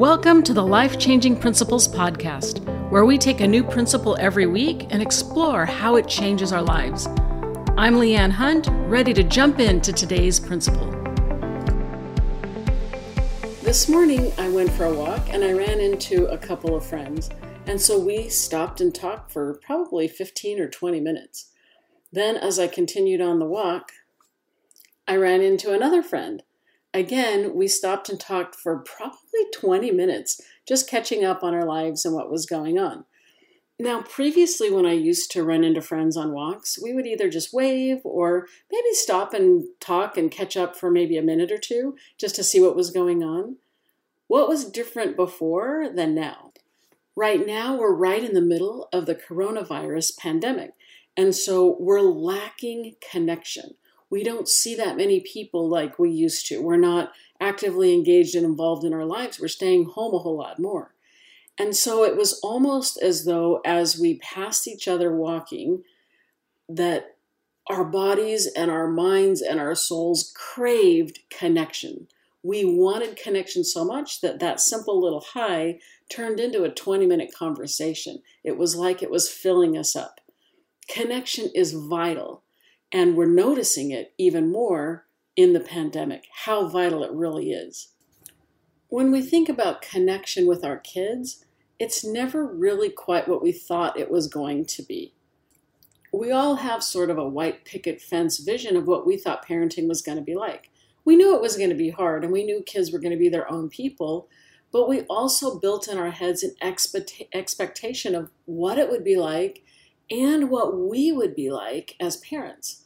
Welcome to the Life Changing Principles Podcast, where we take a new principle every week and explore how it changes our lives. I'm Leanne Hunt, ready to jump into today's principle. This morning, I went for a walk and I ran into a couple of friends. And so we stopped and talked for probably 15 or 20 minutes. Then, as I continued on the walk, I ran into another friend again, we stopped and talked for probably 20 minutes, just catching up on our lives and what was going on. Now, previously, when I used to run into friends on walks, we would either just wave or maybe stop and talk and catch up for maybe a minute or two just to see what was going on. What was different before than now? Right now, we're right in the middle of the coronavirus pandemic, and so we're lacking connection we don't see that many people like we used to. We're not actively engaged and involved in our lives. We're staying home a whole lot more. And so it was almost as though as we passed each other walking, that our bodies and our minds and our souls craved connection. We wanted connection so much that that simple little hi turned into a 20 minute conversation. It was like it was filling us up. Connection is vital. And we're noticing it even more in the pandemic, how vital it really is. When we think about connection with our kids, it's never really quite what we thought it was going to be. We all have sort of a white picket fence vision of what we thought parenting was going to be like. We knew it was going to be hard and we knew kids were going to be their own people, but we also built in our heads an expectation of what it would be like and what we would be like as parents.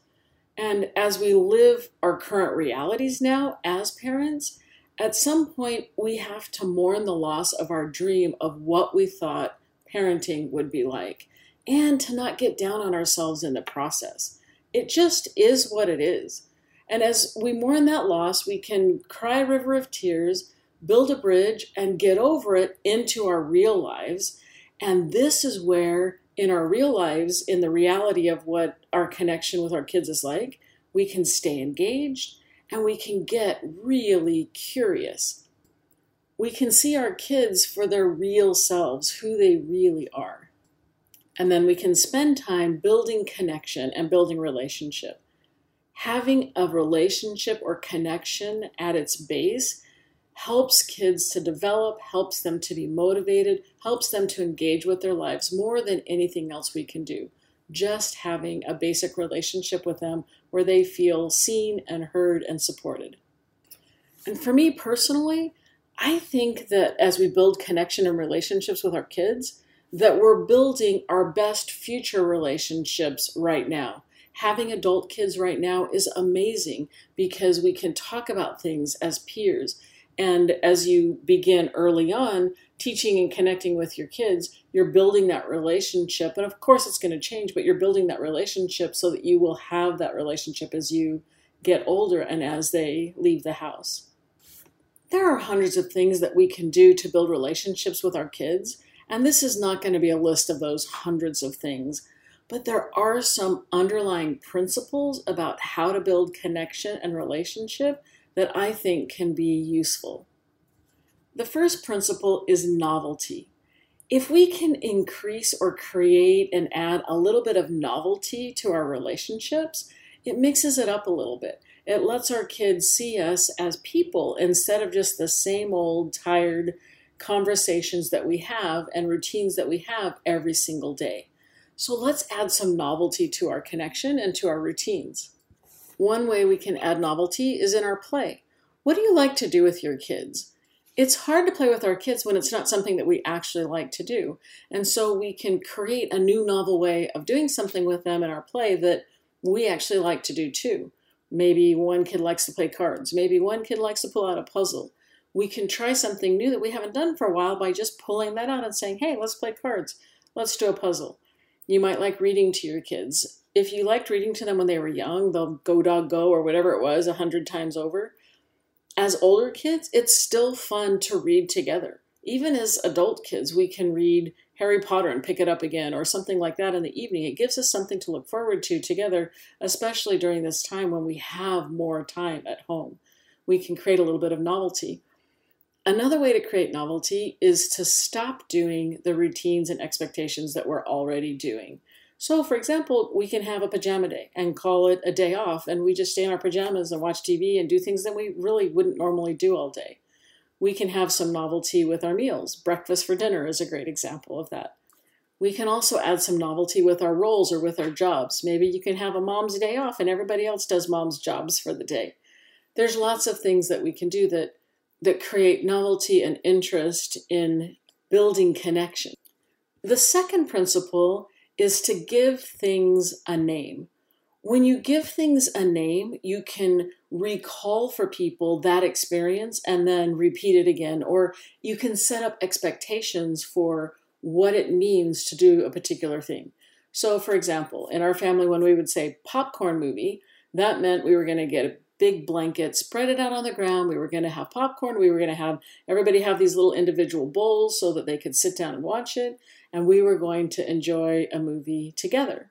And as we live our current realities now as parents, at some point we have to mourn the loss of our dream of what we thought parenting would be like and to not get down on ourselves in the process. It just is what it is. And as we mourn that loss, we can cry a river of tears, build a bridge, and get over it into our real lives. And this is where in our real lives, in the reality of what our connection with our kids is like, we can stay engaged and we can get really curious. We can see our kids for their real selves, who they really are. And then we can spend time building connection and building relationship. Having a relationship or connection at its base helps kids to develop, helps them to be motivated, helps them to engage with their lives more than anything else we can do. Just having a basic relationship with them where they feel seen and heard and supported. And for me personally, I think that as we build connection and relationships with our kids, that we're building our best future relationships right now. Having adult kids right now is amazing because we can talk about things as peers and as you begin early on teaching and connecting with your kids, you're building that relationship. And of course, it's going to change, but you're building that relationship so that you will have that relationship as you get older and as they leave the house. There are hundreds of things that we can do to build relationships with our kids. And this is not going to be a list of those hundreds of things, but there are some underlying principles about how to build connection and relationship that I think can be useful. The first principle is novelty. If we can increase or create and add a little bit of novelty to our relationships, it mixes it up a little bit. It lets our kids see us as people instead of just the same old tired conversations that we have and routines that we have every single day. So let's add some novelty to our connection and to our routines. One way we can add novelty is in our play. What do you like to do with your kids? It's hard to play with our kids when it's not something that we actually like to do. And so we can create a new novel way of doing something with them in our play that we actually like to do too. Maybe one kid likes to play cards. Maybe one kid likes to pull out a puzzle. We can try something new that we haven't done for a while by just pulling that out and saying, hey, let's play cards. Let's do a puzzle. You might like reading to your kids if you liked reading to them when they were young, they'll go dog go or whatever it was a hundred times over. As older kids, it's still fun to read together. Even as adult kids, we can read Harry Potter and pick it up again or something like that in the evening. It gives us something to look forward to together, especially during this time when we have more time at home. We can create a little bit of novelty. Another way to create novelty is to stop doing the routines and expectations that we're already doing. So, for example, we can have a pajama day and call it a day off, and we just stay in our pajamas and watch TV and do things that we really wouldn't normally do all day. We can have some novelty with our meals. Breakfast for dinner is a great example of that. We can also add some novelty with our roles or with our jobs. Maybe you can have a mom's day off and everybody else does mom's jobs for the day. There's lots of things that we can do that that create novelty and interest in building connection. The second principle is to give things a name. When you give things a name, you can recall for people that experience and then repeat it again, or you can set up expectations for what it means to do a particular thing. So, for example, in our family, when we would say popcorn movie, that meant we were going to get big blanket, spread it out on the ground. We were going to have popcorn. We were going to have everybody have these little individual bowls so that they could sit down and watch it. And we were going to enjoy a movie together.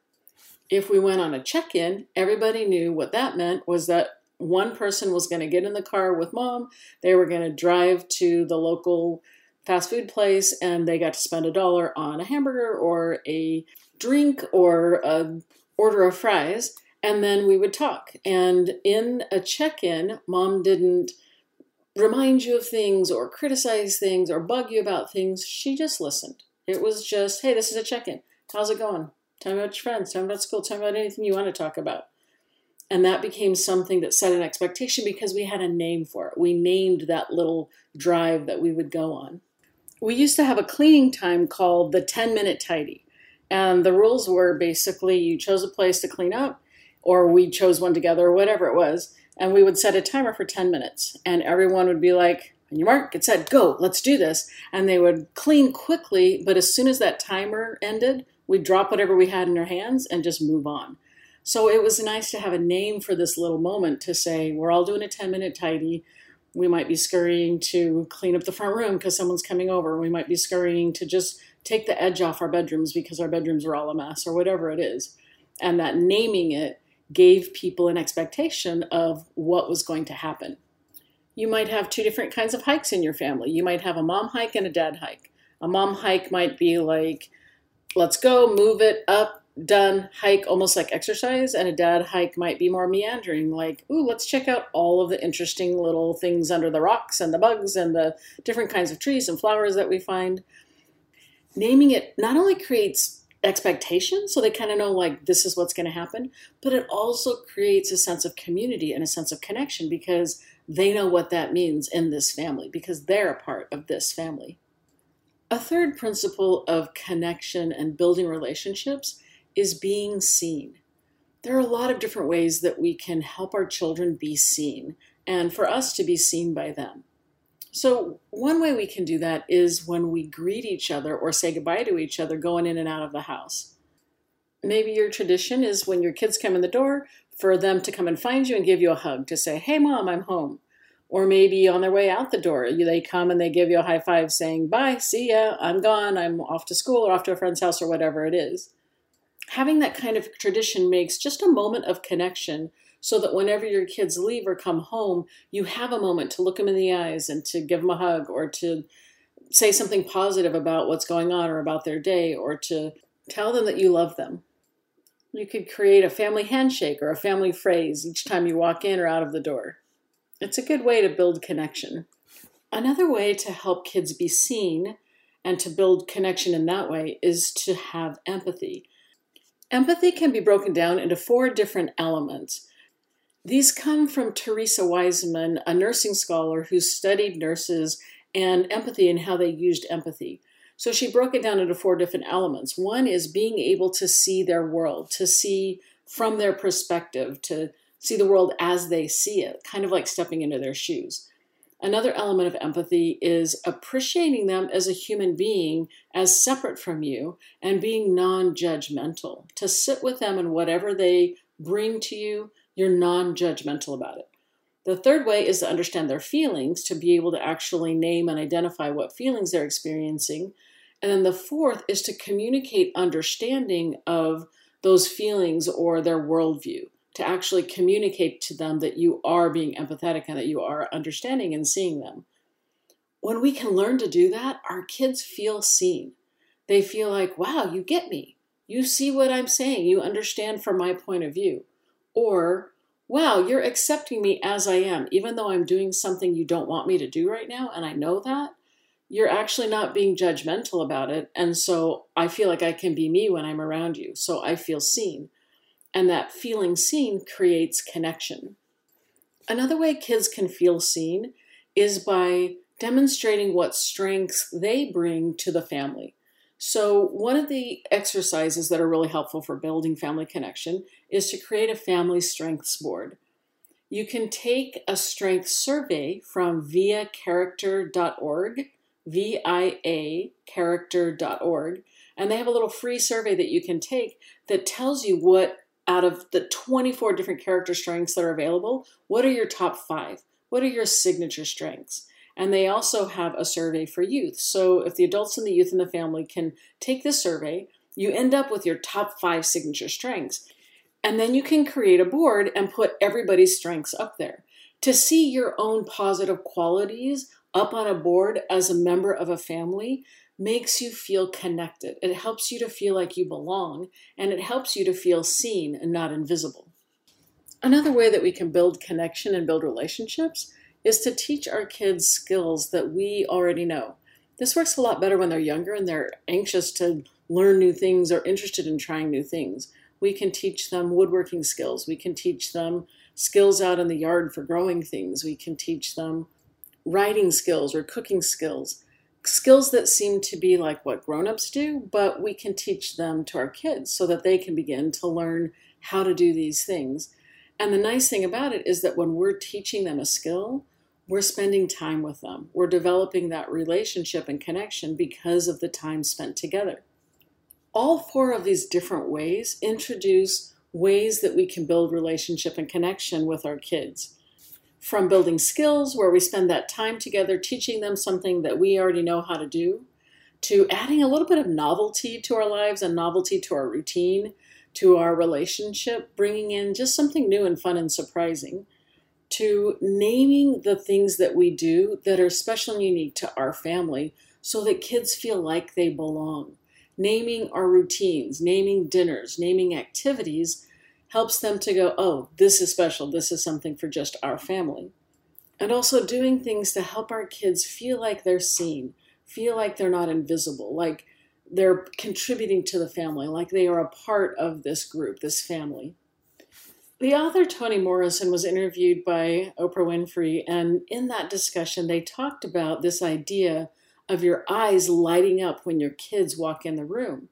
If we went on a check in, everybody knew what that meant was that one person was going to get in the car with mom. They were going to drive to the local fast food place and they got to spend a dollar on a hamburger or a drink or a order of fries and then we would talk. And in a check in, mom didn't remind you of things or criticize things or bug you about things. She just listened. It was just, hey, this is a check in. How's it going? Tell me about your friends. Tell me about school. Tell me about anything you want to talk about. And that became something that set an expectation because we had a name for it. We named that little drive that we would go on. We used to have a cleaning time called the 10 minute tidy. And the rules were basically you chose a place to clean up, or we chose one together, or whatever it was. And we would set a timer for 10 minutes. And everyone would be like, on your mark, get set, go, let's do this. And they would clean quickly, but as soon as that timer ended, we'd drop whatever we had in our hands and just move on. So it was nice to have a name for this little moment to say, we're all doing a 10 minute tidy. We might be scurrying to clean up the front room because someone's coming over. We might be scurrying to just take the edge off our bedrooms because our bedrooms are all a mess or whatever it is. And that naming it gave people an expectation of what was going to happen. You might have two different kinds of hikes in your family. You might have a mom hike and a dad hike. A mom hike might be like, let's go, move it up, done, hike, almost like exercise. And a dad hike might be more meandering, like, ooh, let's check out all of the interesting little things under the rocks and the bugs and the different kinds of trees and flowers that we find. Naming it not only creates expectation so they kind of know like this is what's going to happen but it also creates a sense of community and a sense of connection because they know what that means in this family because they're a part of this family. A third principle of connection and building relationships is being seen. There are a lot of different ways that we can help our children be seen and for us to be seen by them so, one way we can do that is when we greet each other or say goodbye to each other going in and out of the house. Maybe your tradition is when your kids come in the door for them to come and find you and give you a hug to say, Hey, mom, I'm home. Or maybe on their way out the door, they come and they give you a high five saying, Bye, see ya, I'm gone, I'm off to school or off to a friend's house or whatever it is. Having that kind of tradition makes just a moment of connection so that whenever your kids leave or come home, you have a moment to look them in the eyes and to give them a hug or to say something positive about what's going on or about their day or to tell them that you love them. You could create a family handshake or a family phrase each time you walk in or out of the door. It's a good way to build connection. Another way to help kids be seen and to build connection in that way is to have empathy. Empathy can be broken down into four different elements. These come from Theresa Wiseman, a nursing scholar who studied nurses and empathy and how they used empathy. So she broke it down into four different elements. One is being able to see their world, to see from their perspective, to see the world as they see it, kind of like stepping into their shoes. Another element of empathy is appreciating them as a human being, as separate from you, and being non judgmental, to sit with them and whatever they bring to you, you're non judgmental about it. The third way is to understand their feelings, to be able to actually name and identify what feelings they're experiencing. And then the fourth is to communicate understanding of those feelings or their worldview, to actually communicate to them that you are being empathetic and that you are understanding and seeing them. when we can learn to do that, our kids feel seen. They feel like, wow, you get me. You see what I'm saying. You understand from my point of view. Or, wow, you're accepting me as I am, even though I'm doing something you don't want me to do right now, and I know that. You're actually not being judgmental about it. And so I feel like I can be me when I'm around you. So I feel seen. And that feeling seen creates connection. Another way kids can feel seen is by demonstrating what strengths they bring to the family. So, one of the exercises that are really helpful for building family connection is to create a family strengths board. You can take a strength survey from viacharacter.org, V I A character.org, and they have a little free survey that you can take that tells you what out of the 24 different character strengths that are available, what are your top five? What are your signature strengths? And they also have a survey for youth. So if the adults and the youth in the family can take this survey, you end up with your top five signature strengths. And then you can create a board and put everybody's strengths up there. To see your own positive qualities up on a board as a member of a family makes you feel connected. It helps you to feel like you belong, and it helps you to feel seen and not invisible. Another way that we can build connection and build relationships is to teach our kids skills that we already know. This works a lot better when they're younger and they're anxious to learn new things or interested in trying new things. We can teach them woodworking skills. We can teach them skills out in the yard for growing things. We can teach them writing skills or cooking skills. Skills that seem to be like what grown-ups do, but we can teach them to our kids so that they can begin to learn how to do these things. And the nice thing about it is that when we're teaching them a skill, we're spending time with them. We're developing that relationship and connection because of the time spent together. All four of these different ways introduce ways that we can build relationship and connection with our kids. From building skills, where we spend that time together teaching them something that we already know how to do, to adding a little bit of novelty to our lives and novelty to our routine, to our relationship, bringing in just something new and fun and surprising to naming the things that we do that are special and unique to our family so that kids feel like they belong. Naming our routines, naming dinners, naming activities helps them to go, oh, this is special. This is something for just our family. And also doing things to help our kids feel like they're seen, feel like they're not invisible, like they're contributing to the family, like they are a part of this group, this family. The author Toni Morrison was interviewed by Oprah Winfrey, and in that discussion, they talked about this idea of your eyes lighting up when your kids walk in the room.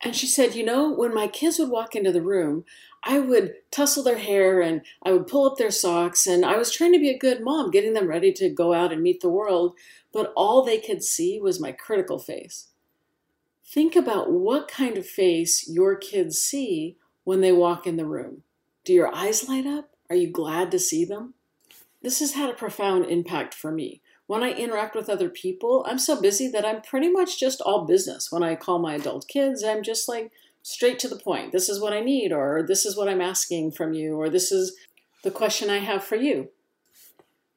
And she said, You know, when my kids would walk into the room, I would tussle their hair and I would pull up their socks, and I was trying to be a good mom, getting them ready to go out and meet the world, but all they could see was my critical face. Think about what kind of face your kids see when they walk in the room? Do your eyes light up? Are you glad to see them? This has had a profound impact for me. When I interact with other people, I'm so busy that I'm pretty much just all business. When I call my adult kids, I'm just like straight to the point. This is what I need, or this is what I'm asking from you, or this is the question I have for you.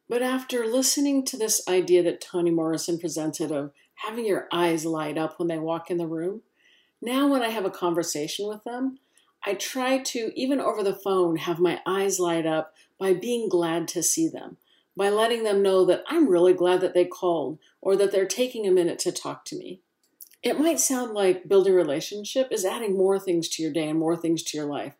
But after listening to this idea that Toni Morrison presented of having your eyes light up when they walk in the room, now when I have a conversation with them, I try to, even over the phone, have my eyes light up by being glad to see them, by letting them know that I'm really glad that they called or that they're taking a minute to talk to me. It might sound like building a relationship is adding more things to your day and more things to your life,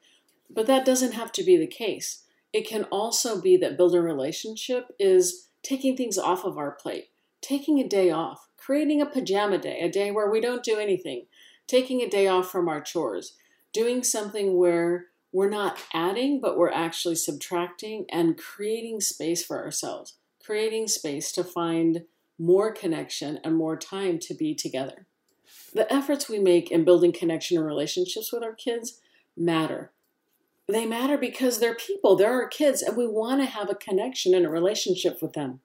but that doesn't have to be the case. It can also be that building relationship is taking things off of our plate, taking a day off, creating a pajama day, a day where we don't do anything, taking a day off from our chores doing something where we're not adding, but we're actually subtracting and creating space for ourselves, creating space to find more connection and more time to be together. The efforts we make in building connection and relationships with our kids matter. They matter because they're people, they're our kids, and we want to have a connection and a relationship with them.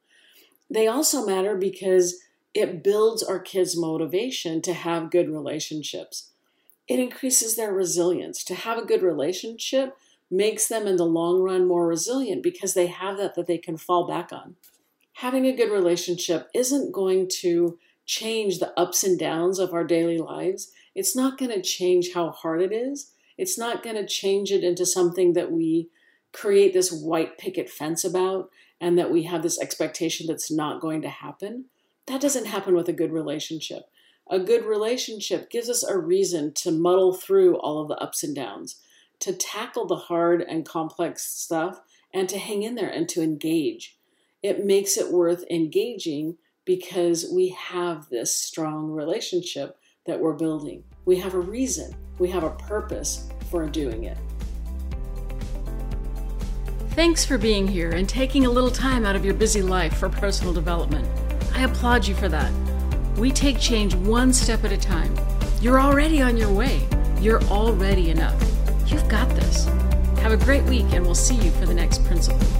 They also matter because it builds our kids' motivation to have good relationships it increases their resilience. To have a good relationship makes them in the long run more resilient because they have that that they can fall back on. having a good relationship isn't going to change the ups and downs of our daily lives. It's not going to change how hard it is. It's not going to change it into something that we create this white picket fence about and that we have this expectation that's not going to happen. That doesn't happen with a good relationship. A good relationship gives us a reason to muddle through all of the ups and downs, to tackle the hard and complex stuff, and to hang in there and to engage. It makes it worth engaging because we have this strong relationship that we're building. We have a reason, we have a purpose for doing it. Thanks for being here and taking a little time out of your busy life for personal development. I applaud you for that. We take change one step at a time. You're already on your way. You're already enough. You've got this. Have a great week, and we'll see you for the next principle.